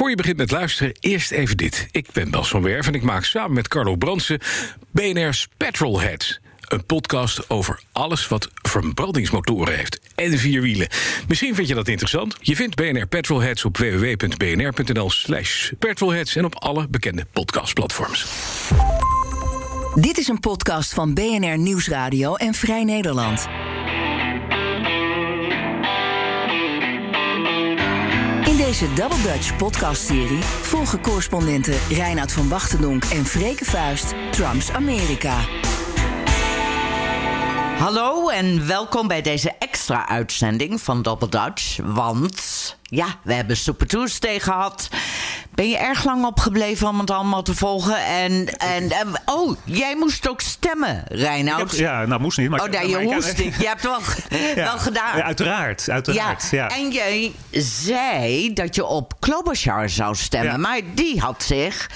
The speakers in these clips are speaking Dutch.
Voor je begint met luisteren, eerst even dit. Ik ben Bas van Werf en ik maak samen met Carlo Bransen BNR's Petrolheads. Een podcast over alles wat verbrandingsmotoren heeft. En vier wielen. Misschien vind je dat interessant. Je vindt BNR Petrolheads op www.bnr.nl slash petrolheads... en op alle bekende podcastplatforms. Dit is een podcast van BNR Nieuwsradio en Vrij Nederland. Deze Double Dutch podcastserie volgen correspondenten Reinoud van Wachtendonk en Freke Vuist Trumps Amerika. Hallo en welkom bij deze extra uitzending van Double Dutch. Want ja, we hebben Super Tuesday gehad. Ben je erg lang opgebleven om het allemaal te volgen? En, en, en oh, jij moest ook stemmen, Reinoud. Ja, nou moest niet. Maar oh, maar je moest niet. Je hebt wel, wel gedaan. Ja, uiteraard, uiteraard. Ja, En jij zei dat je op Klobuchar zou stemmen. Maar die had zich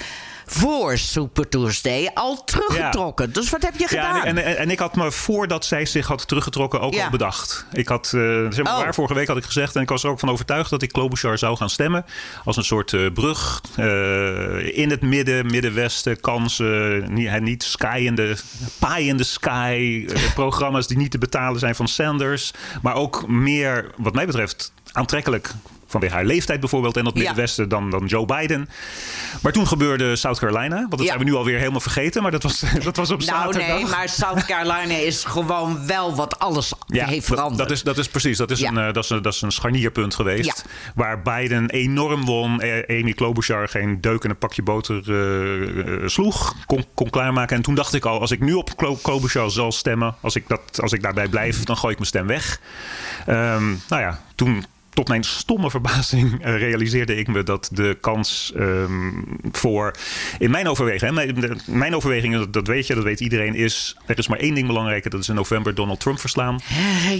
voor Super Tuesday al teruggetrokken. Dus wat heb je Ja, gedaan? en, en, en ik had me voordat zij zich had teruggetrokken ook Ja. al bedacht. Ik had, eh zeg maar Oh. waar, vorige week had ik gezegd... en ik was er ook van overtuigd dat ik Klobuchar zou gaan stemmen. Als een soort eh, brug eh, in het midden, middenwesten. Kansen, niet, niet sky in the, pie in the sky. programma's die niet te betalen zijn van Sanders. Maar ook meer, wat mij betreft, aantrekkelijk... Vanwege haar leeftijd bijvoorbeeld en dat. Middenwesten dan, dan Joe Biden. Maar toen gebeurde South Carolina. Want dat zijn we nu alweer helemaal vergeten. Maar dat was, dat was op nou zaterdag. nee, maar South Carolina is gewoon wel wat alles heeft veranderd. dat, is, dat is precies. Dat is, een, eh, dat, is een, dat is een scharnierpunt geweest. Waar Biden enorm won. Eh, Amy Klobuchar geen deuk in een pakje boter eh, sloeg. Kon, kon klaarmaken. En toen dacht ik al, als ik nu op Klo- Klobuchar zal stemmen. Als ik, dat, als ik daarbij blijf, dan gooi ik mijn stem weg. Ehm, nou ja, toen... Tot mijn stomme verbazing eh, realiseerde ik me dat de kans ehm, voor. In mijn overweging, hè, mijn, mijn overweging, dat, dat weet je, dat weet iedereen, is. Er is maar één ding belangrijk. Dat is in november Donald Trump verslaan.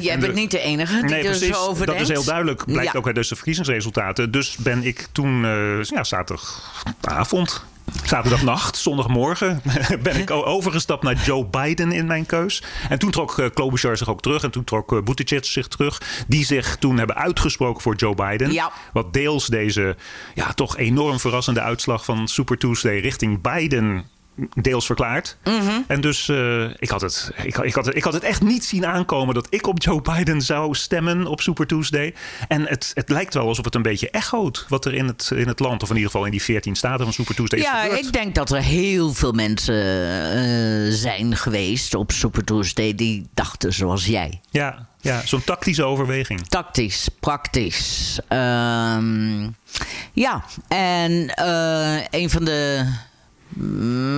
Jij En bent de- niet de enige die Nee, er precies. zo over dat is heel duidelijk. Blijkt Ja. ook uit deze verkiezingsresultaten. Dus ben ik toen, eh ja, zaterdagavond, zaterdagnacht, zondagmorgen, ben ik overgestapt naar Joe Biden in mijn keus. En toen trok eh, Klobuchar zich ook terug. En toen trok eh, Buttigieg zich terug. Die zich toen hebben uitgesproken voor Joe Biden. Ja. Wat deels deze ja, toch enorm verrassende uitslag van Super Tuesday richting Biden deels verklaard. Mhm. En dus eh, ik, had het, ik, ik, had het, ik had het echt niet zien aankomen dat ik op Joe Biden zou stemmen op Super Tuesday. En het, het lijkt wel alsof het een beetje echoot wat er in het, in het land, of in ieder geval in die 14 staten van Super Tuesday is Ja, gebeurd. ik denk dat er heel veel mensen eh, zijn geweest op Super Tuesday die dachten zoals jij. Ja, ja zo'n tactische overweging. Tactisch, praktisch. Ehm, ja, en eh, een van de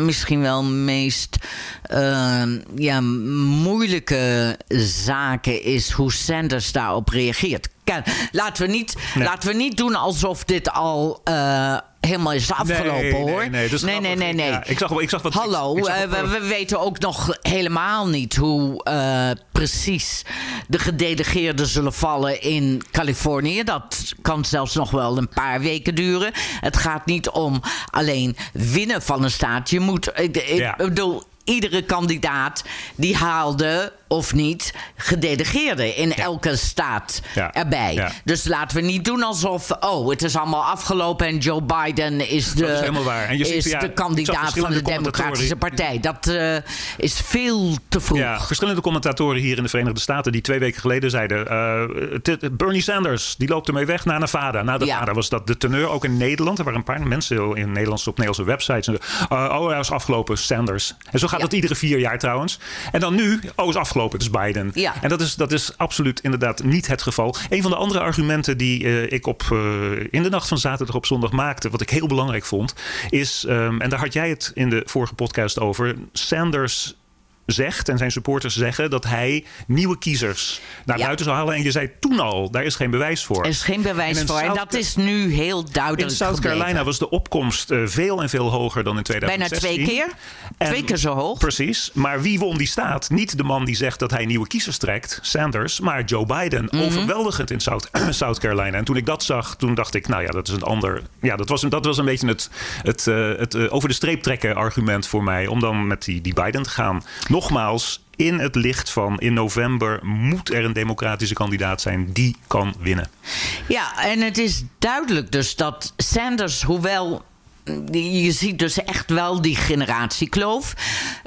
misschien wel meest ehm, ja, moeilijke zaken is hoe Sanders daarop reageert. Kijk, Laten we niet, Nee. laten we niet doen alsof dit al eh, helemaal is afgelopen nee, hoor. Nee, nee, is nee, nee, grappig. nee, nee. Ja, ik, zag, ik zag wat Hallo, ik zag eh, we, we weten ook nog helemaal niet hoe eh, precies de gedelegeerden zullen vallen in Californië. Dat kan zelfs nog wel een paar weken duren. Het gaat niet om alleen winnen van een staat. Je moet, ik, ik Ja. bedoel, iedere kandidaat die haalde of niet gedelegeerden in elke staat Ja. erbij. Ja. Dus laten we niet doen alsof, oh, het is allemaal afgelopen en Joe Biden is de, Dat is helemaal waar. En je is de kandidaat van de Democratische Partij. Dat eh, is veel te vroeg. Ja, verschillende commentatoren hier in de Verenigde Staten die twee weken geleden zeiden: eh, Bernie Sanders die loopt ermee weg naar Nevada. Na Nevada was dat de teneur ook in Nederland. Er waren een paar mensen in Nederlands op Nederlandse websites. En, eh, oh, hij is afgelopen, Sanders. En zo gaat het iedere vier jaar trouwens. En dan nu, oh, is afgelopen, het is Biden. Ja. En dat is, dat is absoluut inderdaad niet het geval. Een van de andere argumenten die eh, ik op, eh, in de nacht van zaterdag op zondag maakte, wat ik heel belangrijk vond, is, ehm, en daar had jij het in de vorige podcast over, Sanders zegt en zijn supporters zeggen dat hij nieuwe kiezers naar Ja. buiten zou halen. En je zei toen al, daar is geen bewijs voor. Er is geen bewijs En voor. En dat is nu heel duidelijk in South gebleven. Carolina was de opkomst eh, veel en veel hoger dan in Bijna 2016. twee keer. En- Twee keer zo hoog. Precies. Maar wie won die staat? Niet de man die zegt dat hij nieuwe kiezers trekt, Sanders, maar Joe Biden. Mhm. Overweldigend in South, South Carolina. En toen ik dat zag, toen dacht ik, nou ja, dat is een ander. Ja, dat was, een- dat was een beetje het, het, eh, het eh, over de streep trekken argument voor mij. Om dan met die, die Biden te gaan. Nogmaals. in het licht van in november moet er een democratische kandidaat zijn die kan winnen. Ja, en het is duidelijk dus dat Sanders, hoewel je ziet dus echt wel die generatiekloof.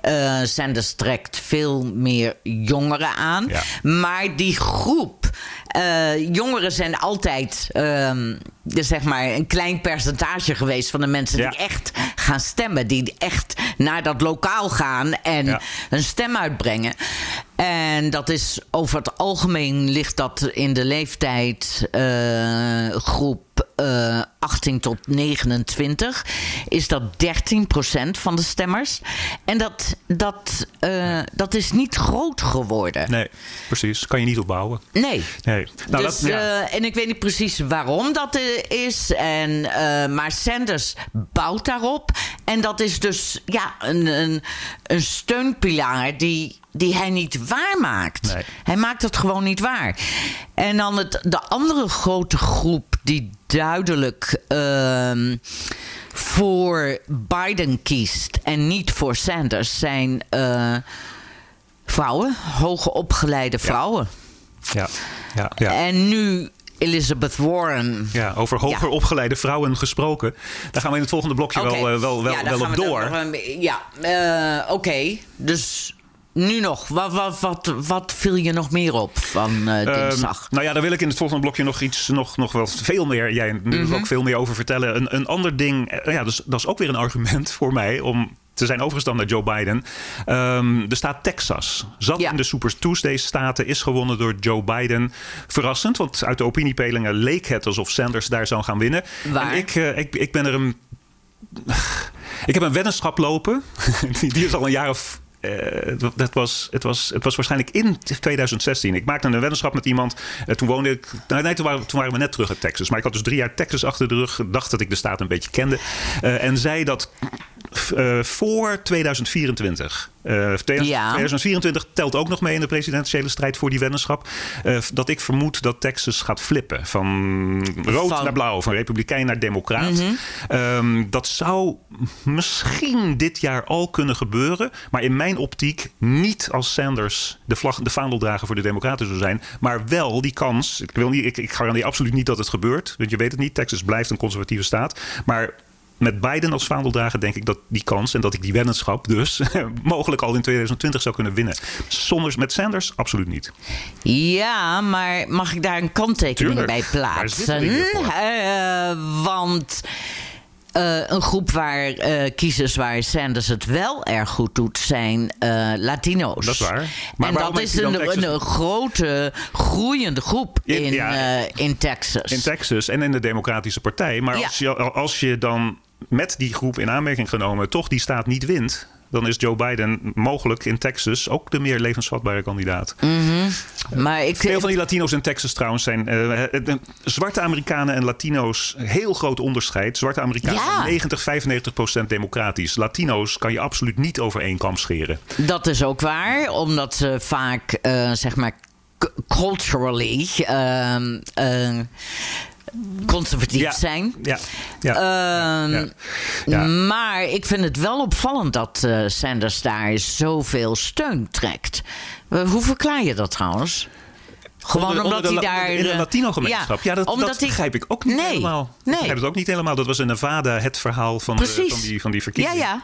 Uh, Sanders trekt veel meer jongeren aan. Ja. Maar die groep. eh, jongeren zijn altijd ehm, dus zeg maar een klein percentage geweest van de mensen Ja. die echt gaan stemmen. Die echt naar dat lokaal gaan en Ja. een stem uitbrengen. En dat is over het algemeen ligt dat in de leeftijd eh, groep eh, 18 tot 29. Is dat 13% van de stemmers. En dat, dat, eh, dat is niet groot geworden. Nee, precies. Kan je niet opbouwen. Nee. Nee. Nou, dus, dat, ja. eh, en ik weet niet precies waarom dat eh, is. En, eh, maar Sanders bouwt daarop. En dat is dus ja, een, een, een steunpilaar die, die hij niet waarmaakt. Nee. Hij maakt het gewoon niet waar. En dan het, de andere grote groep die duidelijk ehm, voor Biden kiest en niet voor Sanders zijn eh, vrouwen, hoge opgeleide vrouwen. ja. Ja, ja. En nu Elizabeth Warren. Ja, over hoger Ja. opgeleide vrouwen gesproken. Daar gaan we in het volgende blokje wel, eh, wel, wel, Ja, wel op we door. een- Ja, eh, oké. Dus nu nog. Wat, wat, wat, wat viel je nog meer op van Ehm, dinsdag? nou ja, daar wil ik in het volgende blokje nog iets, nog, nog wel veel meer, jij nu Mhm. ook veel meer over vertellen. Een, een ander ding, ja, dus, dat is ook weer een argument voor mij om te zijn overgestapt naar Joe Biden. Ehm, de staat Texas zat Ja. in de Super Tuesday staten, is gewonnen door Joe Biden. Verrassend, want uit de opiniepeilingen leek het alsof Sanders daar zou gaan winnen. Waar? En ik, eh, ik, ik ben er een ik heb een weddenschap lopen. die, is al een jaar of. eh, dat- was, het, was, het was waarschijnlijk in 2016. Ik maakte een weddenschap met iemand. eh, toen woonde ik. Nou, nee, toen waren, toen waren we net terug uit Texas. Maar ik had dus drie jaar Texas achter de rug. Dacht dat ik de staat een beetje kende. en zei dat eh, voor 2024. eh, 2000 Ja. 2024 telt ook nog mee in de presidentiële strijd voor die weddenschap. eh, dat ik vermoed dat Texas gaat flippen. Van rood Van- naar blauw, van republikein naar democraat. Mhm. Ehm, dat zou misschien dit jaar al kunnen gebeuren. Maar in mijn optiek niet als Sanders de, vlag, de vaandeldrager voor de Democraten zou zijn. Maar wel die kans. Ik, wil niet, ik, ik garandeer absoluut niet dat het gebeurt. Want je weet het niet. Texas blijft een conservatieve staat. Maar met Biden als vaandeldrager denk ik dat die kans en dat ik die weddenschap dus mogelijk al in 2020 zou kunnen winnen. Zonder, met Sanders absoluut niet. Ja, maar mag ik daar een kanttekening Tuurlijk. bij plaatsen? Eh, want eh, een groep waar eh, kiezers waar Sanders het wel erg goed doet, zijn Latino's. Dat is waar. Maar en dat is een, Texas- een, grote, groeiende groep In- in, ja. in Texas. In Texas en in de Democratische Partij. Maar Ja. als, je, als je dan met die groep in aanmerking genomen toch die staat niet wint. Dan is Joe Biden mogelijk in Texas ook de meer levensvatbare kandidaat. maar ik, Veel van die Latino's in Texas trouwens zijn eh, eh, eh, zwarte Amerikanen en Latino's. Heel groot onderscheid. Zwarte Amerikanen Ja. 90, 95 procent democratisch. Latino's kan je absoluut niet over één kam scheren. Dat is ook waar, omdat ze vaak, zeg maar, culturally ehm, eh, conservatief Ja. zijn. Ja, ja. Ehm, ja. Ja. Maar ik vind het wel opvallend dat eh, Sanders daar zoveel steun trekt. Hoe verklaar je dat trouwens? Gewoon Onder- omdat onder de hij daar... In de eh, Latino-gemeenschap. Ja, dat, omdat dat begrijp ik ook niet Nee, helemaal. Ik nee. begrijp het ook niet helemaal. Dat was in Nevada het verhaal van, de, van, die, van die Ja, verkiezingen. ja.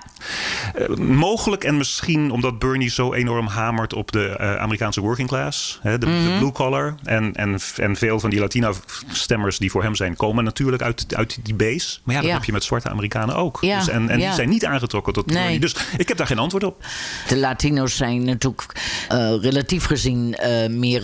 Eh, mogelijk en misschien omdat Bernie zo enorm hamert op de eh, Amerikaanse working class, hè, de, Mhm. de blue collar. En, en, en veel van die Latino-stemmers die voor hem zijn, komen natuurlijk uit, uit die base. Maar ja, dat Ja. heb je met zwarte Amerikanen ook. Ja, dus, en en ja. die zijn niet aangetrokken tot Nee. Bernie. Dus ik heb daar geen antwoord op. De Latino's zijn natuurlijk eh, relatief gezien eh, meer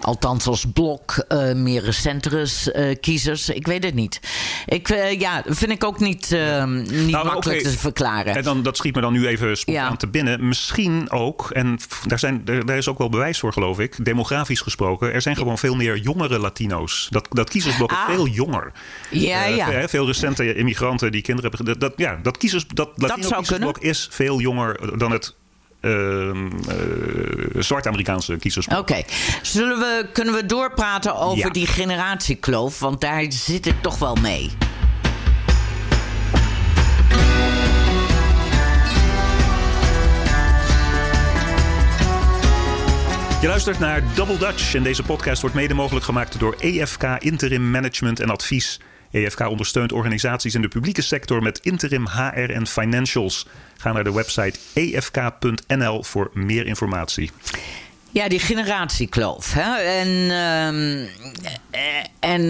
althans als blok, eh, meer recentere eh, kiezers. Ik weet het niet. Ik, eh, ja, vind ik ook niet, niet Nou, makkelijk te verklaren. En dan, dat schiet me dan nu even spontaan Ja. te binnen. Misschien ook, en daar, zijn, daar, daar is ook wel bewijs voor, geloof ik, demografisch gesproken. Er zijn gewoon veel meer jongere Latino's. Dat, dat kiezersblok is Ah. veel jonger. Ja, ja. veel- recente immigranten die kinderen hebben. Dat, dat, ja, dat, kiezers, dat Latino kiezersblok is veel jonger dan het ehm, eh, zwart-Amerikaanse kiezersblok. Oké, zullen we kunnen we doorpraten over Ja. die generatiekloof? Want daar zit ik toch wel mee. Je luistert naar Double Dutch en deze podcast wordt mede mogelijk gemaakt door EFK Interim Management en Advies. EFK ondersteunt organisaties in de publieke sector met interim HR en financials. Ga naar de website efk.nl voor meer informatie. Ja, die generatiekloof. Hè? En, ehm, eh, en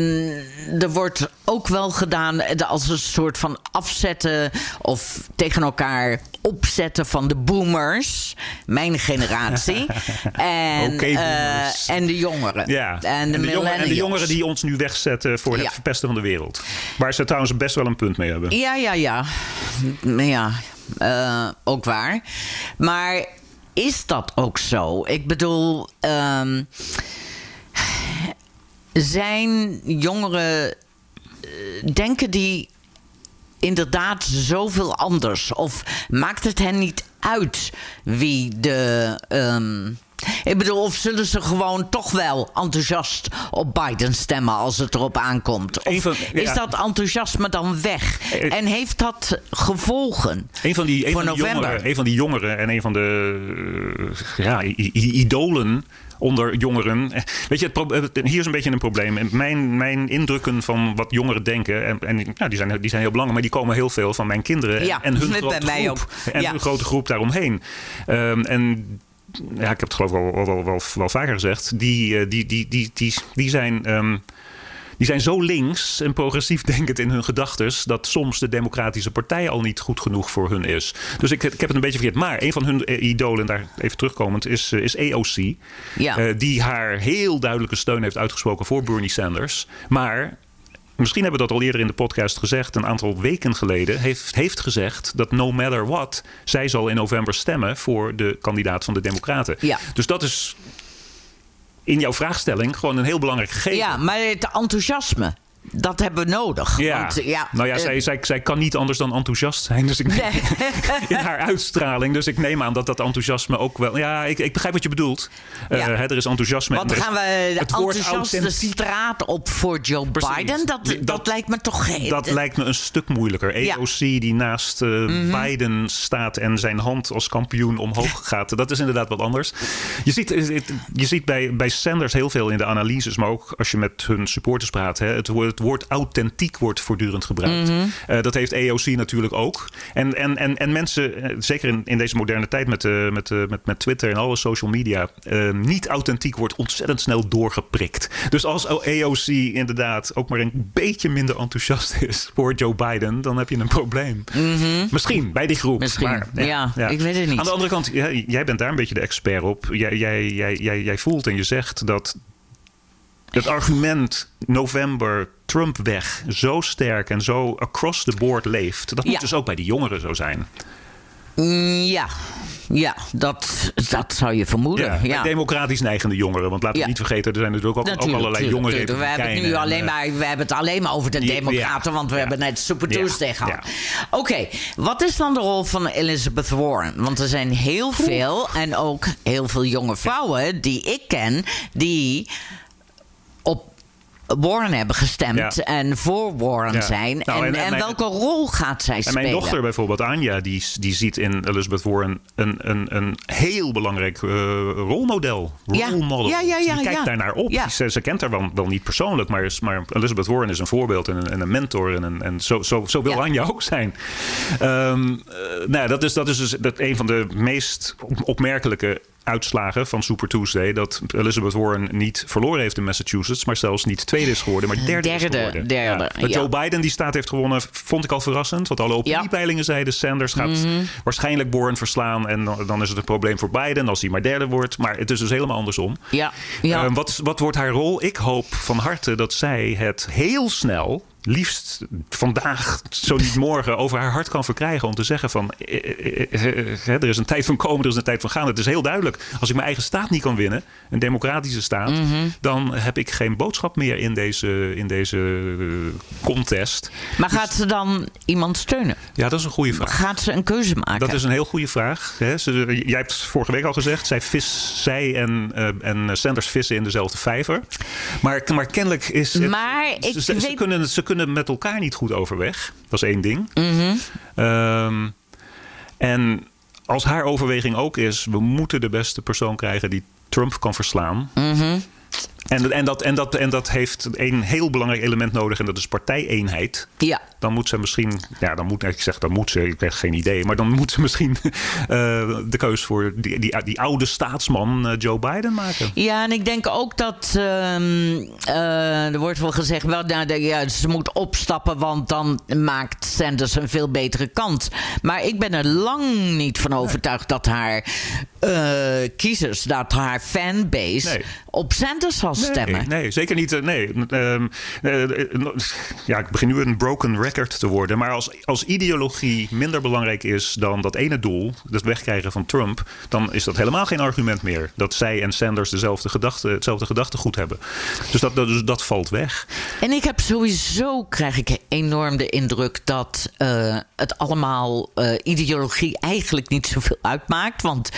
er wordt ook wel gedaan als een soort van afzetten of tegen elkaar opzetten van de boomers, mijn generatie, en, eh, en de jongeren. Ja, En de, en de, jongeren, en de jongeren die ons nu wegzetten voor het Ja. verpesten van de wereld. Waar ze trouwens best wel een punt mee hebben. Ja, ja, ja. Ja, eh, ook waar. Maar is dat ook zo? Ik bedoel, ehm, zijn jongeren. eh, denken die inderdaad zoveel anders? Of maakt het hen niet uit wie de. ehm, ik bedoel, of zullen ze gewoon toch wel enthousiast op Biden stemmen als het erop aankomt? Of van- ja. is dat enthousiasme dan weg? Eh, En heeft dat gevolgen? Een van die, een Voor van die november. jongeren, een van die jongeren en een van de eh, ja, idolen onder jongeren. Eh, Weet je, het hier is een beetje een probleem. Mijn, mijn indrukken van wat jongeren denken, en, en nou, die, zijn, die zijn heel belangrijk, maar die komen heel veel van mijn kinderen en- Ja, en hun grote groep. En Ja. hun grote groep daaromheen. Ehm, en ja, ik heb het geloof ik wel, wel, wel, vaker gezegd. Die, eh, die, die, die, die, die zijn. ehm, die zijn zo links en progressief denkend in hun gedachten dat soms de Democratische Partij al niet goed genoeg voor hun is. Dus ik, ik heb het een beetje verkeerd. Maar een van hun eh, idolen, daar even terugkomend, is, eh, is AOC. Ja. Die haar heel duidelijke steun heeft uitgesproken voor Bernie Sanders. Maar misschien hebben we dat al eerder in de podcast gezegd, een aantal weken geleden, heeft, heeft gezegd dat no matter what, zij zal in november stemmen voor de kandidaat van de Democraten. Ja. Dus dat is in jouw vraagstelling gewoon een heel belangrijk gegeven. Ja, maar het enthousiasme, dat hebben we nodig. Ja. Want, ja nou ja, eh, zij, zij, zij kan niet anders dan enthousiast zijn. Dus ik neem, Nee. in haar uitstraling. Dus ik neem aan dat dat enthousiasme ook wel. Ja, ik, ik begrijp wat je bedoelt. Ja. hè, er is enthousiasme. Want en is- gaan we de enthousiast de authentiek- straat op voor Joe Precies. Biden? Dat, dat, Dat- lijkt me toch geen... Dat lijkt me een stuk moeilijker. Mhm. AOC die naast eh, Biden staat en zijn hand als kampioen omhoog gaat. Dat is inderdaad wat anders. Je ziet, je ziet bij, bij Sanders heel veel in de analyses, maar ook als je met hun supporters praat. Hè, het, woord, het woord authentiek wordt voortdurend gebruikt. Mhm. Eh, dat heeft AOC natuurlijk ook. En, en, en, en mensen, eh, zeker in, in deze moderne tijd met, eh, met, met, met Twitter en alle social media, niet authentiek wordt ontzettend snel doorgeprikt. Dus als AOC inderdaad ook maar een beetje minder enthousiast is voor Joe Biden, dan heb je een probleem. Misschien bij die groep. Mhm. Misschien, Maar, ja, ik weet het niet. Aan de andere kant, jij bent daar een beetje de expert op. Jij, jij, jij, jij, jij voelt en je zegt dat het argument november Trump weg zo sterk en zo across the board leeft. Dat Ja. moet dus ook bij die jongeren zo zijn. Mm, Ja, ja dat, dat zou je vermoeden. Ja, democratisch neigende jongeren. Want laten we Ja. niet vergeten, er zijn natuurlijk ook, ook allerlei tuurlijk, jonge tuurlijk. We hebben het nu alleen en, eh, maar, we hebben het alleen maar over de Democraten, want we hebben net Super Tuesday gehad. Oké, wat is dan de rol van Elizabeth Warren? Want er zijn heel veel en ook heel veel jonge vrouwen die ik ken, die Warren hebben gestemd Ja. en voor Warren Ja. zijn. Nou, en, en- en en mijn- welke rol gaat zij En spelen? mijn dochter bijvoorbeeld, Anja, die, die ziet in Elizabeth Warren een, een, een heel belangrijk eh, rolmodel. Ja. Ja, die kijkt ja. daar naar op. Ze, ze kent haar wel, wel niet persoonlijk, maar, is- maar Elizabeth Warren is een voorbeeld en een, en een mentor. En, een- en zo, zo, zo wil Ja. Anja ook zijn. Ehm, eh, nou, dat is, dat is dus dat een van de meest op- opmerkelijke uitslagen van Super Tuesday. Dat Elizabeth Warren niet verloren heeft in Massachusetts, maar zelfs niet tweede is geworden, maar derde, is Derde, geworden. derde, Dat ja. Joe Biden die staat heeft gewonnen, vond ik al verrassend. Want alle opiniepeilingen zeiden Sanders gaat Mhm. waarschijnlijk Warren verslaan. En dan, dan is het een probleem voor Biden als hij maar derde wordt. Maar het is dus helemaal andersom. Ja, ja. Eh, wat, wat wordt haar rol? Ik hoop van harte dat zij het heel snel, liefst vandaag, zo niet morgen, over haar hart kan verkrijgen. Om te zeggen van, eh, eh, eh, er is een tijd van komen, er is een tijd van gaan. Het is heel duidelijk. Als ik mijn eigen staat niet kan winnen, een democratische staat, Mhm. dan heb ik geen boodschap meer in deze, in deze contest. maar gaat ze dan iemand steunen? Ja, dat is een goede vraag. Gaat ze een keuze maken? Dat is een heel goede vraag. Hè. Ze, jij hebt vorige week al gezegd, zij, vis, zij en, en Sanders vissen in dezelfde vijver. Maar, maar kennelijk is het, Maar ik ze, ze- kunnen, ze kunnen met elkaar niet goed overweg. Dat is één ding. Mhm. Ehm, en als haar overweging ook is, we moeten de beste persoon krijgen die Trump kan verslaan. En, en, dat, en, dat, en dat heeft een heel belangrijk element nodig en dat is partijeenheid. Ja. Dan moet ze misschien, ja, dan moet ik zeg, dan moet ze, ik heb geen idee, maar dan moet ze misschien eh, de keus voor die, die, die oude staatsman eh, Joe Biden maken. Ja, en ik denk ook dat. ehm, eh, er wordt wel gezegd. Wel, nou, de- ja, ze moet opstappen, want dan maakt Sanders een veel betere kans. Maar ik ben er lang niet van overtuigd dat haar eh, kiezers, dat haar fanbase Nee. op Sanders zal stemmen. Nee, zeker niet. eh, Nee. Ehm, eh, ja, ik begin nu een broken record te worden. Maar als, als ideologie minder belangrijk is dan dat ene doel, het wegkrijgen van Trump, dan is dat helemaal geen argument meer. Dat zij en Sanders dezelfde gedachte, hetzelfde gedachtegoed hebben. Dus dat, dat, dus dat valt weg. En ik heb sowieso, krijg ik enorm de indruk dat het allemaal ideologie eigenlijk niet zoveel uitmaakt. Want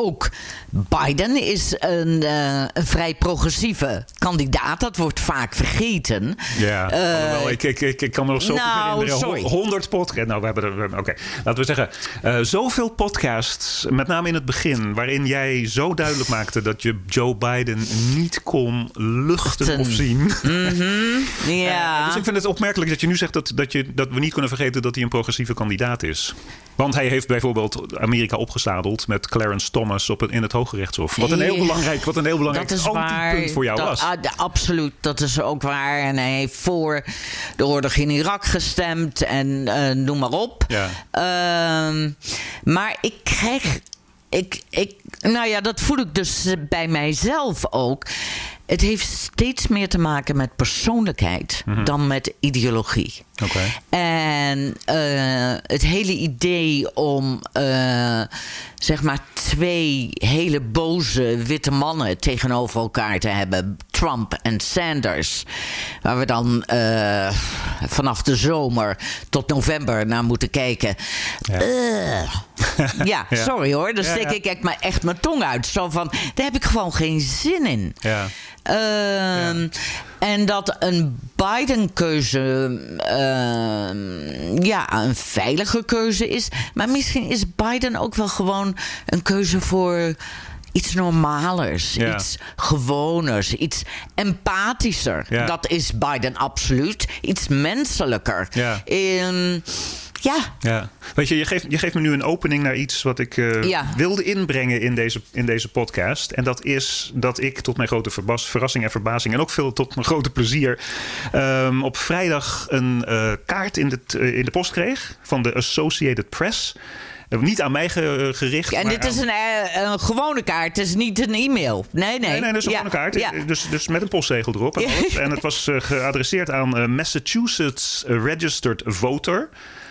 ook Biden is een, eh, een vrij progressieve kandidaat. Dat wordt vaak vergeten. Ja, Eh, ik, ik, ik, ik kan me nog zo nou, herinneren. sorry. 100 podcasts. Nou, we hebben er. Oké, laten we zeggen. eh, zoveel podcasts, met name in het begin, waarin jij zo duidelijk maakte dat je Joe Biden niet kon luchten of zien. ja. Dus ik vind het opmerkelijk dat je nu zegt dat, dat, je, dat we niet kunnen vergeten dat hij een progressieve kandidaat is. Want hij heeft bijvoorbeeld Amerika opgezadeld met Clarence Thomas op, een- in het Hoge Rechtshof. Wat een heel belangrijk, wat een heel belangrijk dat is waar. voor jou Dat- was. ah, absoluut, dat is ook waar. En hij heeft voor de oorlog in Irak gestemd en eh, noem maar op. Ja. Ehm, maar ik krijg. Ik, ik, nou ja, dat voel ik dus bij mijzelf ook. Het heeft steeds meer te maken met persoonlijkheid dan met ideologie. En eh, het hele idee om eh, zeg maar twee hele boze witte mannen tegenover elkaar te hebben, Trump en Sanders, waar we dan eh, vanaf de zomer tot november naar moeten kijken. Ja, Ja. sorry hoor, dan steek ja. ik echt, maar echt mijn tong uit. Zo van, daar heb ik gewoon geen zin in. Ja. En dat een Biden-keuze ehm, ja, een veilige keuze is. Maar misschien is Biden ook wel gewoon een keuze voor iets normalers, Ja. iets gewoners, iets empathischer. Ja. Dat is Biden absoluut. Iets menselijker. Ja. Ehm, ja, Ja. Weet je, je geeft, je geeft me nu een opening naar iets wat ik eh, Ja. wilde inbrengen in deze, in deze podcast. En dat is dat ik tot mijn grote verbas, verrassing en verbazing en ook veel tot mijn grote plezier ehm, op vrijdag een eh, kaart in de, eh, in de post kreeg van de Associated Press. Niet aan mij ge- gericht. en maar dit is een, een gewone kaart, het is niet een e-mail. Nee, nee. Nee, nee, dat is Ja, een kaart. Ja. Dus, dus met een postzegel erop en Ja. alles. En het was geadresseerd aan Massachusetts Registered Voter.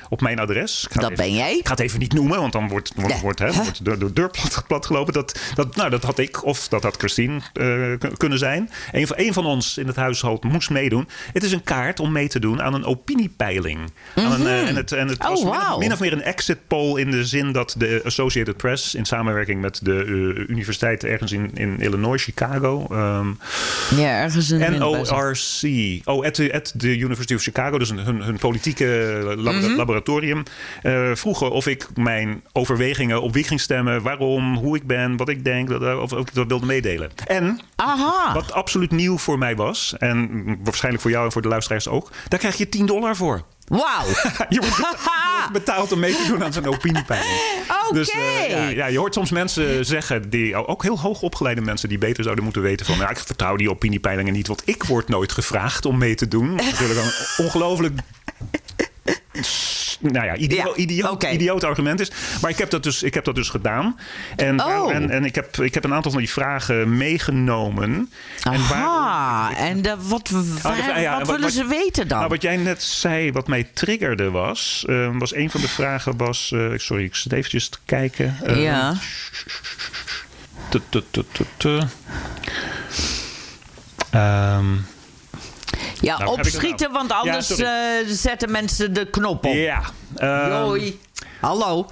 Op mijn adres. Ik ga Dat even- ben jij. Ik ga het even niet noemen, want dan wordt, wordt, Ja. wordt, hè, wordt de, de deur plat, plat gelopen. Dat, dat, nou, dat had ik of dat had Christine eh, kun- kunnen zijn. Een van, een van ons in het huishoud moest meedoen. Het is een kaart om mee te doen aan een opiniepeiling. Aan een, eh, en het, en het Oh, was min of- wauw. min of meer een exit poll in de zin dat de Associated Press... in samenwerking met de eh, universiteit ergens in, in Illinois, Chicago... ehm, Ja, ergens een NORC. Oh, at the, at the University of Chicago, dus hun, hun politieke lab- Mhm. Laboratorium. eh, vroegen of ik mijn overwegingen op wie ging stemmen, waarom, hoe ik ben, wat ik denk, dat- of, of ik dat wilde meedelen. En Aha. wat absoluut nieuw voor mij was, en waarschijnlijk voor jou en voor de luisteraars ook, daar krijg je 10 dollar voor. Wauw. Je wordt, betaald om mee te doen aan zo'n opiniepeiling. Oké. Dus eh, ja, ja, je hoort soms mensen zeggen, die, ook heel hoog opgeleide mensen die beter zouden moeten weten van, nou, ik vertrouw die opiniepeilingen niet, want ik word nooit gevraagd om mee te doen. Dat is natuurlijk een ongelooflijk nou ja, idio Ja, idioot, argument is. Maar ik heb dat dus, ik heb dat dus gedaan. En, Oh. en, en ik, heb, ik heb een aantal van die vragen meegenomen. En waarom- Aha. En de, wat, waar- Ah, ja, wat wat- willen wat- ze weten dan? nou, wat jij net zei, wat mij triggerde was... eh, was een van de vragen was... eh, sorry, ik zit eventjes te kijken. Eh, ja. Ehm, ja, nou, opschieten, want anders Ja, eh, zetten mensen de knop op. Ja. ehm, Hoi. Hallo.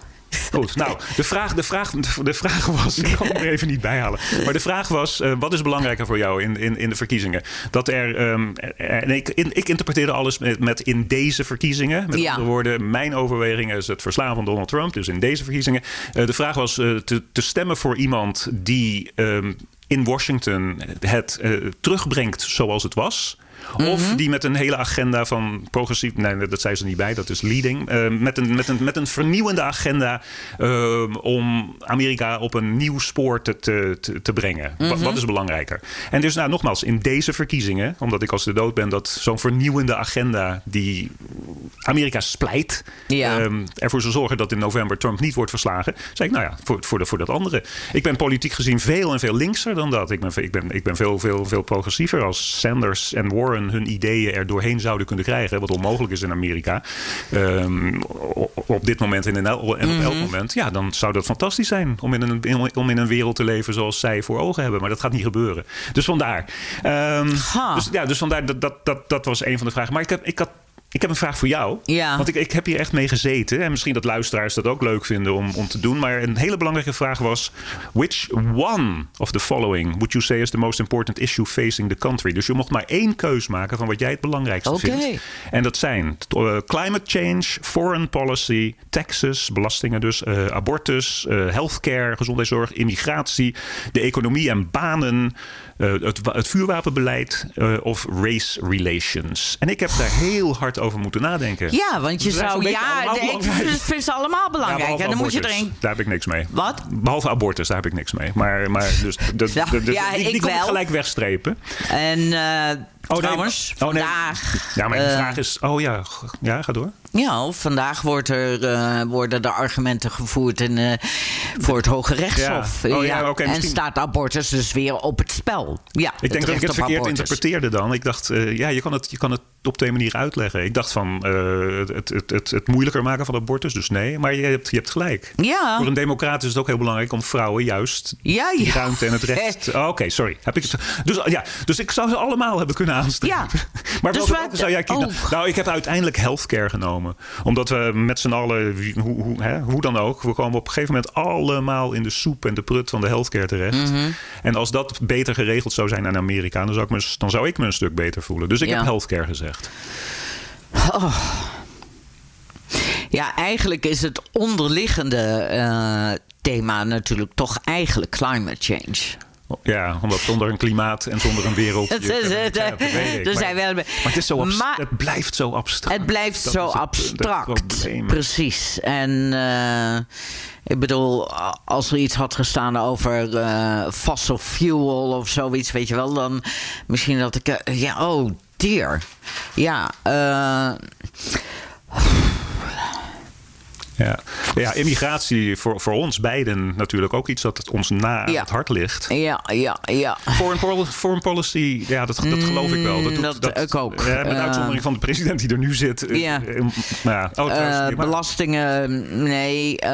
Goed, nou, de vraag, de vraag, de vraag was, ik kan hem er even niet bijhalen. Maar de vraag was, uh, wat is belangrijker voor jou in, in, in de verkiezingen? Dat er, um, er ik, in, ik interpreteerde alles met, met in deze verkiezingen. Met ja. andere woorden, mijn overweging is het verslaan van Donald Trump. Dus in deze verkiezingen. Uh, de vraag was uh, te, te, stemmen voor iemand die um, in Washington het terugbrengt zoals het was. Of Mhm. die met een hele agenda van progressief. Nee, dat zei ze niet bij, dat is leading. Uh, met, een, met, een, met een vernieuwende agenda uh, om Amerika op een nieuw spoor te, te, te brengen. Mhm. Wat, wat, is belangrijker? En dus, nou, nogmaals, in deze verkiezingen, omdat ik als de dood ben, dat zo'n vernieuwende agenda die Amerika splijt, ja. um, ervoor zal zorgen dat in november Trump niet wordt verslagen, zei ik, nou ja, voor, voor, de, voor dat andere. Ik ben politiek gezien veel en veel linkser dan dat. Ik ben, ik ben, ik ben veel, veel, veel progressiever als Sanders en Warren hun ideeën er doorheen zouden kunnen krijgen. Wat onmogelijk is in Amerika. Um, op dit moment en, in el, en op elk moment. Ja, dan zou dat fantastisch zijn om in, een, om in een wereld te leven zoals zij voor ogen hebben. Maar dat gaat niet gebeuren. Dus vandaar. Um, dus, ja, dus vandaar dat, dat, dat, dat was een van de vragen. Maar ik, heb, ik had ik heb een vraag voor jou. Ja. Want ik, ik heb hier echt mee gezeten. En misschien dat luisteraars dat ook leuk vinden om, om te doen. Maar een hele belangrijke vraag was: Which one of the following would you say is the most important issue facing the country? Dus je mocht maar één keus maken van wat jij het belangrijkste okay. vindt. En dat zijn uh, climate change, foreign policy, taxes, belastingen dus, uh, abortus, uh, healthcare, gezondheidszorg, immigratie, de economie en banen. Uh, het, het, vuurwapenbeleid uh, of race relations. En ik heb daar heel hard over moeten nadenken. Ja, want je dus zou ja, ik vind ze allemaal belangrijk. Ja, en dan moet je erin. Daar heb ik niks mee. Wat? Behalve abortus, daar heb ik niks mee. Maar, maar dus, dus, ja, dus ja, die, die ik wel. gelijk wegstrepen. En uh, oh, trouwens, nee. oh, nee. vandaag. Ja, maar de uh, vraag is. Oh ja, ja, ga door. Ja, vandaag wordt er, uh, worden de argumenten gevoerd in, uh, voor het Hoge Rechtshof. Ja. Oh, ja. ja, okay, en misschien... staat abortus dus weer op het spel. Ja, ik denk dat ik het verkeerd abortus. interpreteerde dan. Ik dacht, ja, je kan, het, je kan het op twee manieren uitleggen. Ik dacht van uh, het, het, het, het, moeilijker maken van abortus, dus nee. Maar je hebt, je hebt gelijk. Ja. Voor een democraat is het ook heel belangrijk om vrouwen juist ja, ja. die ruimte en het recht. Oh, Oké, okay, sorry. Heb ik het, dus, ja, dus ik zou ze allemaal hebben kunnen aanstrepen. Ja. maar dus welke, zou jij kiezen? Oh. Nou, ik heb uiteindelijk healthcare genomen. Omdat we met z'n allen, hoe, hoe, hè, hoe dan ook, we komen op een gegeven moment allemaal in de soep en de prut van de healthcare terecht. Mm -hmm. En als dat beter geregeld zou zijn in Amerika, dan zou ik me, dan zou ik me een stuk beter voelen. Dus ik heb healthcare gezegd. Oh. Ja, eigenlijk is het onderliggende uh, thema natuurlijk toch eigenlijk climate change. Ja, omdat zonder een klimaat en zonder een wereld. Het, is, het, ja, zijn wel, maar het, is zo maar, het blijft zo abstract. Het blijft dat zo het, abstract. Precies. En uh, ik bedoel, als er iets had gestaan over uh, fossil fuel of zoiets, weet je wel, dan misschien dat ik. Uh, ja, oh Ja. Uh, ja. ja, immigratie voor, voor ons beiden natuurlijk ook iets dat het ons na ja. het hart ligt. Ja, ja, ja. Foreign, pol foreign policy, ja, dat, dat geloof ik wel. Dat, doet, dat, dat ik ook. Ja, met uitzondering uh, van de president die er nu zit. Ja. Uh, ja. Oh, trouwens, uh, belastingen, nee. eh,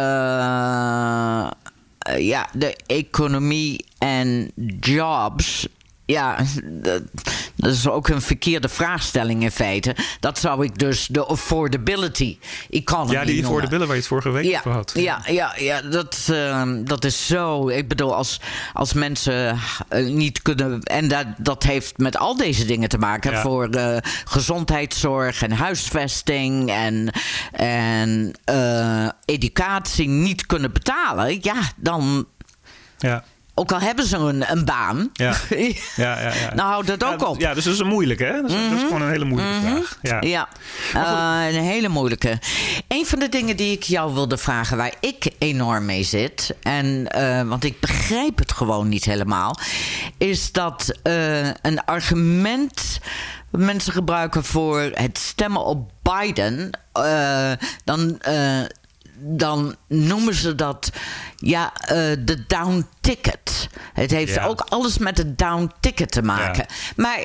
ja, de economie en jobs. Ja, dat, dat is ook een verkeerde vraagstelling in feite. Dat zou ik dus de affordability economy Ja, die affordability waar je het vorige week ja, over had. Ja, ja, ja dat, uh, dat is zo. Ik bedoel, als, als mensen uh, niet kunnen... En dat, dat heeft met al deze dingen te maken. Ja. Voor uh, gezondheidszorg en huisvesting en, en uh, educatie niet kunnen betalen. Ja, dan... Ja. Ook al hebben ze een, een baan. Ja. Ja, ja, ja. nou houdt dat ook op. Ja, dus dat is een moeilijke, hè? Dat is, mm -hmm. dat is gewoon een hele moeilijke mm -hmm. vraag. Ja, ja. Uh, een hele moeilijke. Een van de dingen die ik jou wilde vragen, waar ik enorm mee zit, en, uh, want ik begrijp het gewoon niet helemaal, is dat uh, een argument mensen gebruiken voor het stemmen op Biden, dan dan noemen ze dat ja, uh, de down ticket. Het heeft Ja. ook alles met het down ticket te maken. Ja. Maar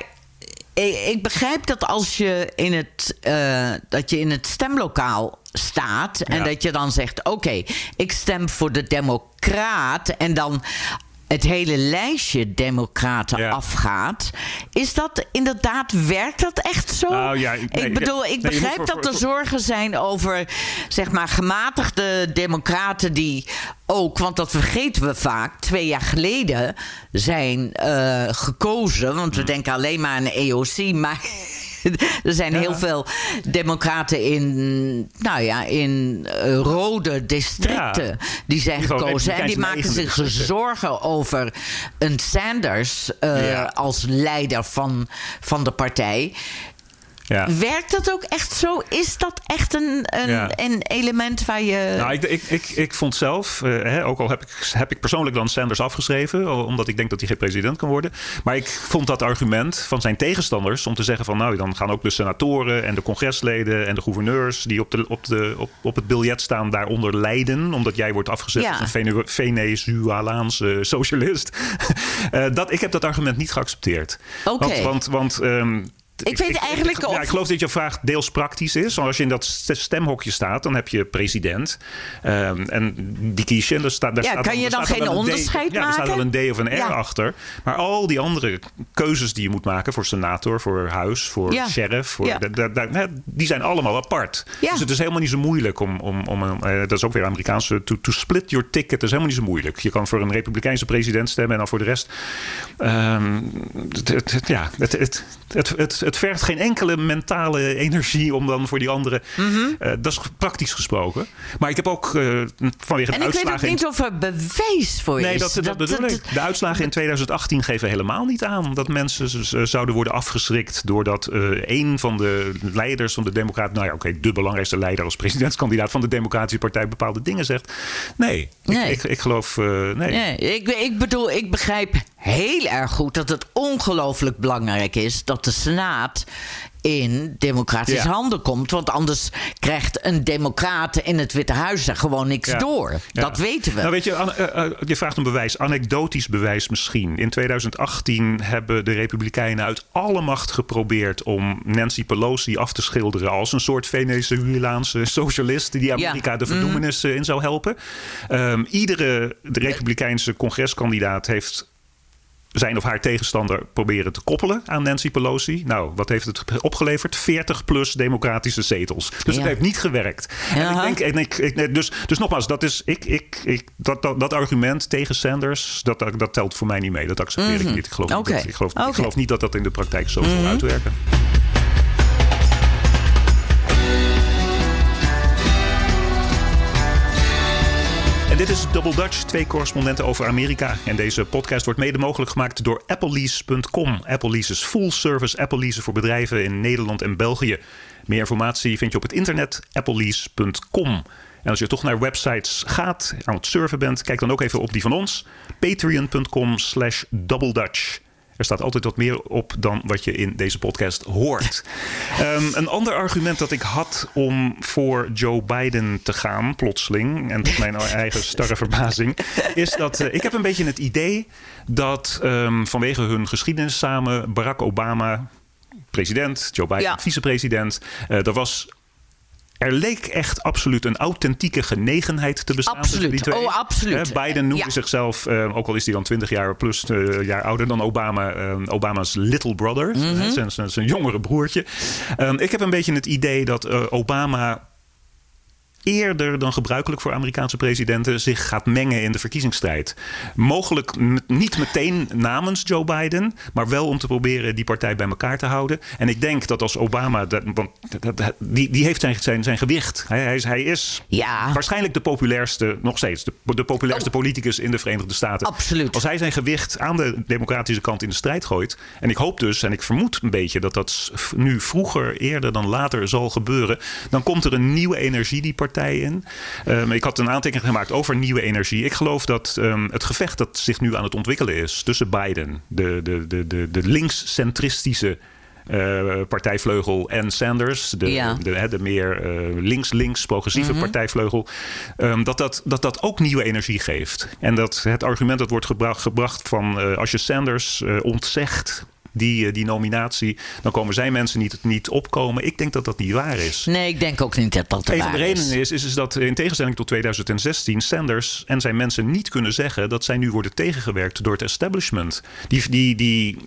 ik, ik begrijp dat als je in het, eh, dat je in het stemlokaal staat en Ja. dat je dan zegt: Oké, ik stem voor de Democraat. En dan het hele lijstje democraten Ja. afgaat. Is dat inderdaad, werkt dat echt zo? Nou ja, ik- nee, ik bedoel, ik nee, begrijp voor- dat er zorgen zijn over, zeg maar, gematigde democraten die ook, want dat vergeten we vaak, twee jaar geleden zijn eh, gekozen. Want we Hmm. denken alleen maar aan EOC, maar... Er zijn heel veel democraten in, nou ja, in eh, rode districten Ja. die zijn geval gekozen. En die maken zich zorgen over een Sanders eh, als leider van, van de partij. Ja. Werkt dat ook echt zo? Is dat echt een, een, Ja. een element waar je. Nou, ik, ik, ik, ik vond zelf, eh, hè, ook al heb ik, heb ik persoonlijk dan Sanders afgeschreven, omdat ik denk dat hij geen president kan worden. Maar ik vond dat argument van zijn tegenstanders om te zeggen van nou, dan gaan ook de senatoren en de congresleden en de gouverneurs die op, de, op, de, op, op het biljet staan daaronder lijden, omdat jij wordt afgezet Ja. als een Vene- Venezuelaanse socialist. Eh, dat, ik heb dat argument niet geaccepteerd. Oké. Want, want, want ehm, Ik weet eigenlijk ja, of- ik geloof dat je vraag deels praktisch is. Als je in dat st- stemhokje staat, dan heb je president. Ehm, en die kies je. En staat, daar Ja, staat kan je dan geen D- onderscheid ja, er staat wel maken? een D of een R Ja. achter. Maar al die andere keuzes die je moet maken voor senator, voor huis, voor Ja. sheriff, voor, Ja. da- da- da- hè, die zijn allemaal apart. Ja. Dus het is helemaal niet zo moeilijk om, om, om eh, dat is ook weer Amerikaanse, to, to split your ticket is helemaal niet zo moeilijk. Je kan voor een republikeinse president stemmen en dan voor de rest. ehm, ja, het, het, het, het, vergt geen enkele mentale energie om dan voor die andere. eh, dat is praktisch gesproken. Maar ik heb ook eh, vanwege de en ik weet ook uitslagen. in- niet of er bewijs voor Nee, is. dat, dat, bedoel ik. De uitslagen in 2018 geven helemaal niet aan dat mensen zouden worden afgeschrikt doordat eh een van de leiders van de Democraten, nou ja, oké, de belangrijkste leider als presidentskandidaat van de Democratische Partij bepaalde dingen zegt. Nee, Nee. Ik, ik, ik geloof, nee. Nee, ik, ik bedoel, ik begrijp heel erg goed dat het ongelooflijk belangrijk is dat de Senaat in democratische Ja. handen komt. Want anders krijgt een democrat in het Witte Huis er gewoon niks Ja. door. Ja. Dat weten we. Nou, weet je, an- eh, eh, je vraagt een bewijs, anekdotisch bewijs misschien. In 2018 hebben de Republikeinen uit alle macht geprobeerd om Nancy Pelosi af te schilderen als een soort Venezolaanse socialist die Amerika de verdoemenis eh, in zou helpen. Ehm, iedere de Republikeinse congreskandidaat heeft zijn of haar tegenstander proberen te koppelen aan Nancy Pelosi. Nou, wat heeft het opgeleverd? 40 plus democratische zetels. Dus Ja. het heeft niet gewerkt. En ik denk, en ik, dus, dus nogmaals, dat, is, ik, ik, ik, dat, dat, dat argument tegen Sanders, dat, dat telt voor mij niet mee. Dat accepteer ik niet. Ik geloof, niet dat, ik, geloof, Oké. ik geloof niet dat dat in de praktijk zo zal uitwerken. Dit is Double Dutch, twee correspondenten over Amerika. En deze podcast wordt mede mogelijk gemaakt door applelease.com. Applelease is full service Apple leasen voor bedrijven in Nederland en België. Meer informatie vind je op het internet applelease.com. En als je toch naar websites gaat, aan het surfen bent, kijk dan ook even op die van ons. Patreon.com slash Double Dutch. Er staat altijd wat meer op dan wat je in deze podcast hoort. Ehm, een ander argument dat ik had om voor Joe Biden te gaan, plotseling, en tot mijn eigen starre verbazing, is dat eh, ik heb een beetje het idee dat ehm, vanwege hun geschiedenis samen Barack Obama president, Joe Biden Ja. vicepresident, eh er was er leek echt absoluut een authentieke genegenheid te bestaan. Absoluut. Die twee. Oh, absoluut. Biden noemde Ja. zichzelf, eh, ook al is hij dan 20 jaar plus eh, jaar ouder dan Obama, eh, Obama's little brother, hè, zijn, zijn, zijn jongere broertje. Ehm, ik heb een beetje het idee dat Obama eerder dan gebruikelijk voor Amerikaanse presidenten zich gaat mengen in de verkiezingsstrijd. Mogelijk niet meteen namens Joe Biden, maar wel om te proberen die partij bij elkaar te houden. En ik denk dat als Obama, dat, want die, die heeft zijn, zijn, zijn gewicht. Hij, hij is, hij is Ja. waarschijnlijk de populairste, nog steeds, de, de populairste politicus in de Verenigde Staten. Absoluut. Als hij zijn gewicht aan de democratische kant in de strijd gooit. En ik hoop dus, en ik vermoed een beetje dat dat nu vroeger, eerder dan later zal gebeuren. Dan komt er een nieuwe energie die partij in. Ehm, ik had een aantekening gemaakt over nieuwe energie. Ik geloof dat ehm, het gevecht dat zich nu aan het ontwikkelen is tussen Biden, de, de, de, de, de links-centristische. eh, partijvleugel en Sanders, de, Ja. de, de meer eh, links-links progressieve Mhm. partijvleugel, ehm, dat, dat, dat dat ook nieuwe energie geeft. En dat het argument dat wordt gebracht, gebracht van eh, als je Sanders ontzegt die, die nominatie, dan komen zijn mensen niet, niet opkomen. Ik denk dat dat niet waar is. Nee, ik denk ook niet dat dat Een waar van de redenen is. is, is, is dat in tegenstelling tot 2016 Sanders en zijn mensen niet kunnen zeggen dat zij nu worden tegengewerkt door het establishment. Die, die, die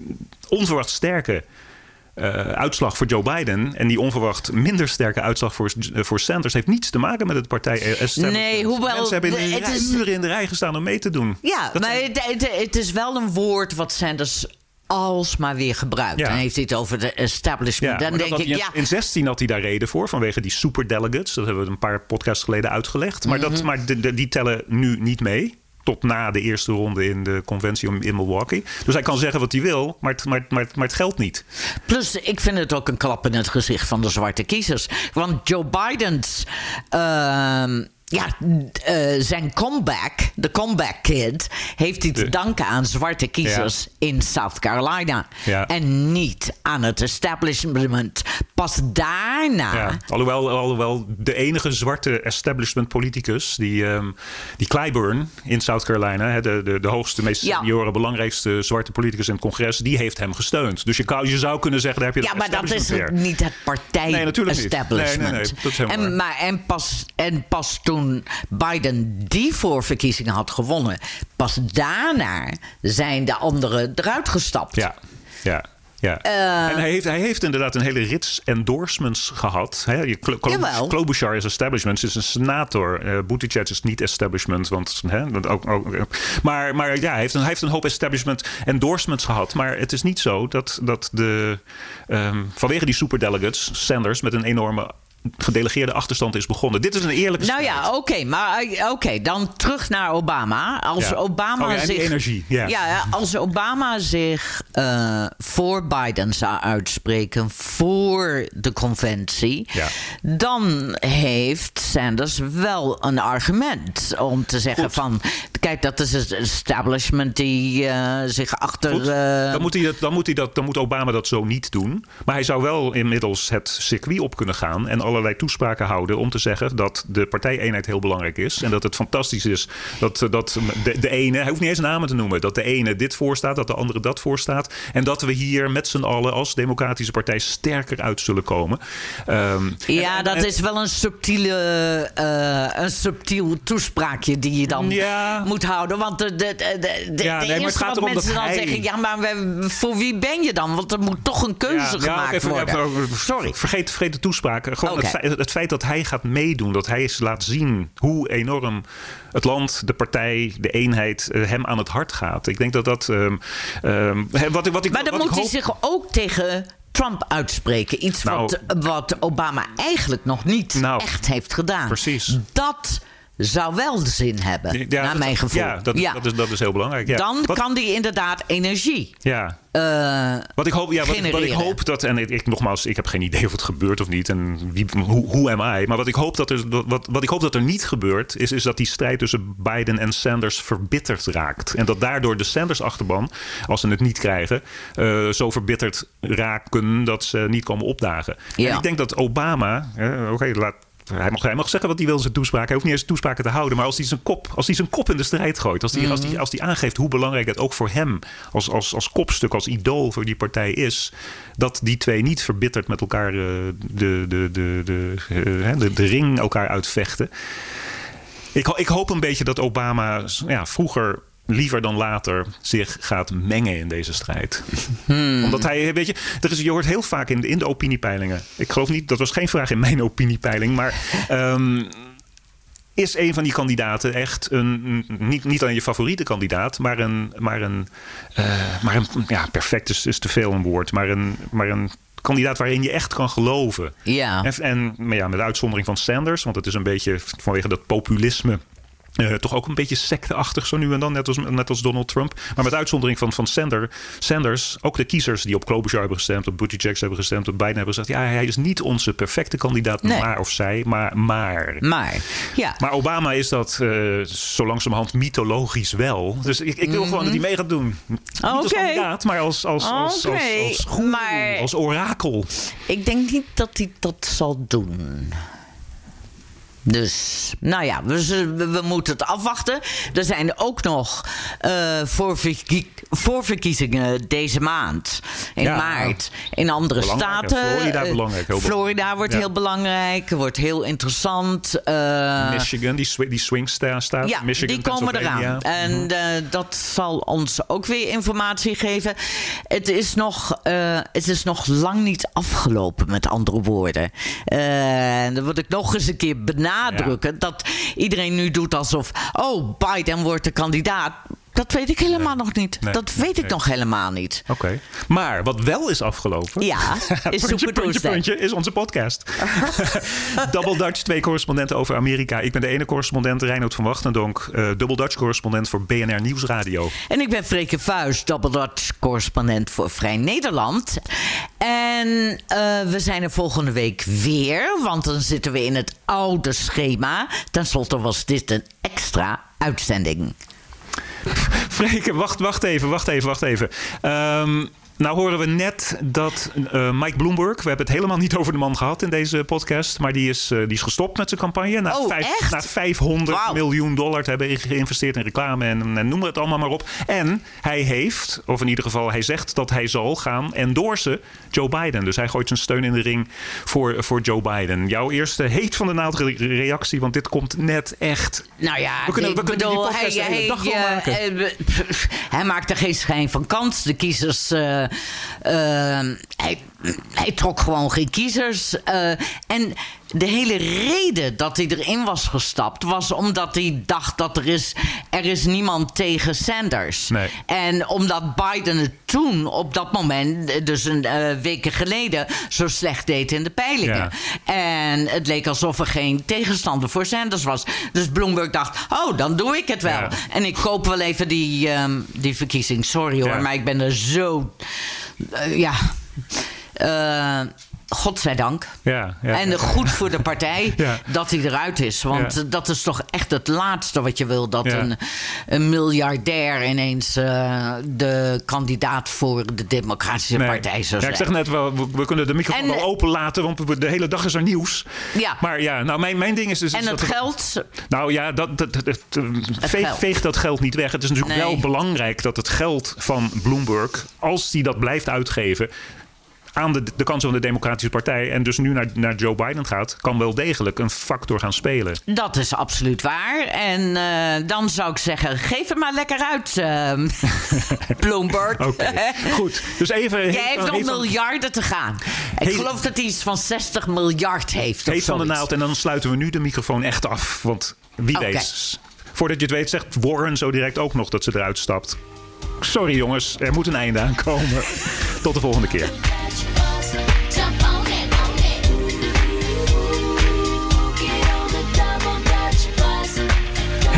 onverwacht sterke eh, uitslag voor Joe Biden en die onverwacht minder sterke uitslag voor, eh, voor Sanders heeft niets te maken met het partij. Nee, hoewel Mensen hebben in de- rij- is- uren in de rij gestaan om mee te doen. Ja, Dat maar zijn- het, het, het is wel een woord wat Sanders alsmaar weer gebruikt. Ja. Dan heeft hij het over de establishment. Ja, Dan maar denk ik, hij ja, in 16 had hij daar reden voor, vanwege die superdelegates. Dat hebben we een paar podcasts geleden uitgelegd. Maar, Mhm. dat, maar de- de- die tellen nu niet mee. Tot na de eerste ronde in de conventie om- in Milwaukee. Dus hij kan zeggen wat hij wil, maar het, maar, maar, maar het geldt niet. Plus, ik vind het ook een klap in het gezicht van de zwarte kiezers. Want Joe Biden's. ehm, ja, eh, zijn comeback, de comeback kid, heeft hij te danken aan zwarte kiezers in South Carolina. Ja. En niet aan het establishment. Pas daarna. Ja, alhoewel, alhoewel de enige zwarte establishment politicus, die, ehm, die Clyburn in South Carolina, hè, de, de, de hoogste, meest Ja. seniore, belangrijkste zwarte politicus in het congres, die heeft hem gesteund. Dus je, kan, je zou kunnen zeggen, daar heb je Ja, maar dat is weer. niet het partij Nee, natuurlijk niet. establishment. Nee, nee, nee, dat is helemaal en, maar, en, pas, en pas toen Biden die voorverkiezingen had gewonnen, pas daarna zijn de anderen eruit gestapt. Ja, ja. Ja. Eh. en hij heeft, hij heeft inderdaad een hele rits endorsements gehad. Hè? Klobuchar is establishment, is een senator. Eh Buttigieg is niet establishment. Want, hè, dat ook, ook, eh. maar maar ja, hij, heeft een, hij heeft een hoop establishment endorsements gehad. Maar het is niet zo dat, dat de, ehm, vanwege die superdelegates Sanders met een enorme gedelegeerde achterstand is begonnen. Dit is een eerlijke Nou strijd. ja, oké, maar eh, oké, dan terug naar Obama. Als Ja. Obama Oh ja, zich, energie, ja. als Obama zich eh, voor Biden zou uitspreken voor de conventie, Ja. dan heeft Sanders wel een argument om te zeggen Goed. van, kijk, dat is het establishment die eh, zich achter. Dan, moet hij dat, dan, moet hij dat, dan moet Obama dat zo niet doen. Maar hij zou wel inmiddels het circuit op kunnen gaan en allerlei toespraken houden om te zeggen dat de partijeenheid heel belangrijk is. En dat het fantastisch is dat, dat de, de ene, hij hoeft niet eens namen te noemen, dat de ene dit voorstaat, dat de andere dat voorstaat. En dat we hier met z'n allen als Democratische Partij sterker uit zullen komen. Ehm, ja, en- dat en- is wel een subtiele, eh, een subtiel toespraakje die je dan Ja. moet houden. Want de, de, de, de, de Ja, nee, maar het eerste gaat wat mensen dan hij- zeggen... ja, maar we- voor wie ben je dan? Want er moet toch een keuze Ja, ja, gemaakt even- worden. Sorry. Vergeet, vergeet de toespraak. Gewoon Het, feit, het feit dat hij gaat meedoen, dat hij eens laat zien hoe enorm het land, de partij, de eenheid eh, hem aan het hart gaat. Ik denk dat dat. ehm, ehm, wat, ik- wat ik, Maar dan wat ik moet hij zich ook tegen Trump uitspreken. Iets Nou- wat, wat Obama eigenlijk nog niet Nou, echt heeft gedaan. precies. Dat zou wel de zin hebben, Ja, naar dat- mijn gevoel. Ja, dat, Dat, is, dat is heel belangrijk. Ja. Dan Wat- kan die inderdaad energie Ja. eh, Wat ik hoop, ja, wat, wat ik hoop dat, en ik, nogmaals, ik heb geen idee of het gebeurt of niet, en wie, hoe, hoe am I? Maar wat ik hoop dat er, wat, wat ik hoop dat er niet gebeurt, is, is dat die strijd tussen Biden en Sanders verbitterd raakt. En dat daardoor de Sanders-achterban, als ze het niet krijgen, eh, zo verbitterd raken dat ze niet komen opdagen. Ja. En ik denk dat Obama, eh, oké, laat. Hij mag, hij mag zeggen wat hij wil in zijn toespraak. Hij hoeft niet eens toespraken te houden. Maar als hij zijn kop, als hij zijn kop in de strijd gooit. Als hij, als Mhm. hij, als hij aangeeft hoe belangrijk het ook voor hem. Als, als, als kopstuk, als idool voor die partij is. Dat die twee niet verbitterd met elkaar eh, de, de, de, de, eh, de, de ring elkaar uitvechten. Ik, ik hoop een beetje dat Obama ja, vroeger liever dan later zich gaat mengen in deze strijd. Omdat hij, weet je, er is, je hoort heel vaak in de, in de opiniepeilingen. Ik geloof niet, dat was geen vraag in mijn opiniepeiling, maar. ehm, is een van die kandidaten echt een, niet, niet alleen je favoriete kandidaat, maar een, maar een, eh, maar een ja, perfect is, is te veel een woord, maar een, maar een kandidaat waarin je echt kan geloven. Ja. En, en maar ja, met uitzondering van Sanders, want het is een beetje vanwege dat populisme. Eh, toch ook een beetje secteachtig zo nu en dan, net als, net als Donald Trump. Maar met uitzondering van, van Sander, Sanders, ook de kiezers die op Klobuchar hebben gestemd, op Buttigieg hebben gestemd, op Biden hebben gezegd, ja, hij is niet onze perfecte kandidaat, Nee. maar of zij, maar maar. Maar, ja. Maar Obama is dat uh, zo langzamerhand mythologisch wel. Dus ik, ik wil gewoon dat hij mee gaat doen. Niet als kandidaat, maar als, als, als, als, als, als, goeroe, maar- als orakel. Ik denk niet dat hij dat zal doen. Dus, nou ja, we, we, moeten het afwachten. Er zijn ook nog voorverkie- voorverkiezingen deze maand. In Ja. maart. In andere staten. Florida Eh, belangrijk, heel Florida belangrijk. wordt Ja. heel belangrijk. Wordt heel interessant. Eh, Michigan, die, swi- die swing sta- staat. ja, Michigan, die komen eraan. En eh, dat zal ons ook weer informatie geven. Het is nog, het is nog lang niet afgelopen, met andere woorden. En dan wil ik nog eens een keer benadrukken... dat iedereen nu doet alsof... oh, Biden wordt de kandidaat. Dat weet ik helemaal nog niet. Nee. Dat weet ik nog helemaal niet. Oké. Maar wat wel is afgelopen. Ja, is puntje, puntje, puntje, is onze podcast. Double Dutch, twee correspondenten over Amerika. Ik ben de ene correspondent, Reinoud van Wachtendonk. eh Double Dutch correspondent voor BNR Nieuwsradio. En ik ben Freke Vuist, Double Dutch correspondent voor Vrij Nederland. En eh, we zijn er volgende week weer, want dan zitten we in het oude schema. Ten slotte was dit een extra uitzending. Freke, wacht, wacht even, wacht even, wacht even. Ehm, nou horen we net dat eh, Mike Bloomberg... we hebben het helemaal niet over de man gehad in deze podcast... maar die is, eh, die is gestopt met zijn campagne. Na, Oh, echt? na 500 Wauw. miljoen dollar te hebben geïnvesteerd in reclame... En, en noem het allemaal maar op. En hij heeft, of in ieder geval hij zegt dat hij zal gaan endorsen Joe Biden. Dus hij gooit zijn steun in de ring voor, voor Joe Biden. Jouw eerste heet van de naald re- reactie, want dit komt net echt... Nou ja, We kunnen- ik we kunnen die bedoel, podcast de hij, hele dag hij, eh, maken. hij maakt er geen schijn van kans. De kiezers. Eh, hij, hij trok gewoon geen kiezers. eh, en de hele reden dat hij erin was gestapt was omdat hij dacht dat er is, er is niemand tegen Sanders. Nee. En omdat Biden het toen op dat moment, dus een eh, weken geleden, zo slecht deed in de peilingen. En het leek alsof er geen tegenstander voor Sanders was. Dus Bloomberg dacht, oh, dan doe ik het wel. Ja. En ik koop wel even die, ehm, die verkiezing. Sorry hoor, Ja. maar ik ben er zo... eh, ja... Eh, godzijdank. Ja, ja, en goed voor de partij Ja. dat hij eruit is. Want Ja. eh, dat is toch echt het laatste wat je wil. Dat een, een miljardair ineens eh, de kandidaat voor de Democratische Nee. Partij zou ja, ik zijn. zeg net wel, we, we kunnen de microfoon En, wel eh, open laten, want de hele dag is er nieuws. Ja. Maar ja, nou, mijn, mijn ding is dus. en het dat geld... Nou ja, dat, dat, dat, dat- veeg, geld. veeg dat geld niet weg. Het is natuurlijk Nee. wel belangrijk dat het geld van Bloomberg, als die dat blijft uitgeven. Aan de, de kant van de Democratische Partij. en dus nu naar, naar Joe Biden gaat. kan wel degelijk een factor gaan spelen. Dat is absoluut waar. En eh, dan zou ik zeggen, geef het maar lekker uit, ehm, Bloomberg. Oké, goed. Dus even. Jij heeft nog miljarden te gaan. Ik geloof dat hij iets van 60 miljard heeft. Heet van de naald. En dan sluiten we nu de microfoon echt af. Want wie Oké. weet. Voordat je het weet, zegt Warren zo direct ook nog dat ze eruit stapt. Sorry jongens, er moet een einde aankomen. Tot de volgende keer.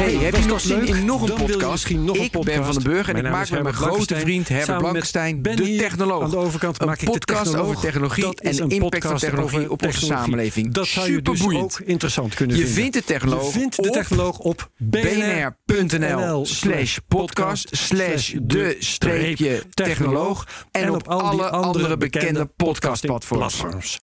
Hey, heb je nog zin in nog een podcast? nog een ik ben podcast. Van den Burg en Mijn ik maak met mijn grote vriend Herbert Blankenstein Ben de technoloog. aan de overkant een maak ik de podcast over technologie Dat en de een impact van technologie op onze samenleving. Dat zou je dus ook interessant kunnen Je vinden. vindt de technoloog Je vindt de technoloog op bnr.nl slash podcast slash de streepje technoloog en op alle andere bekende podcastplatforms.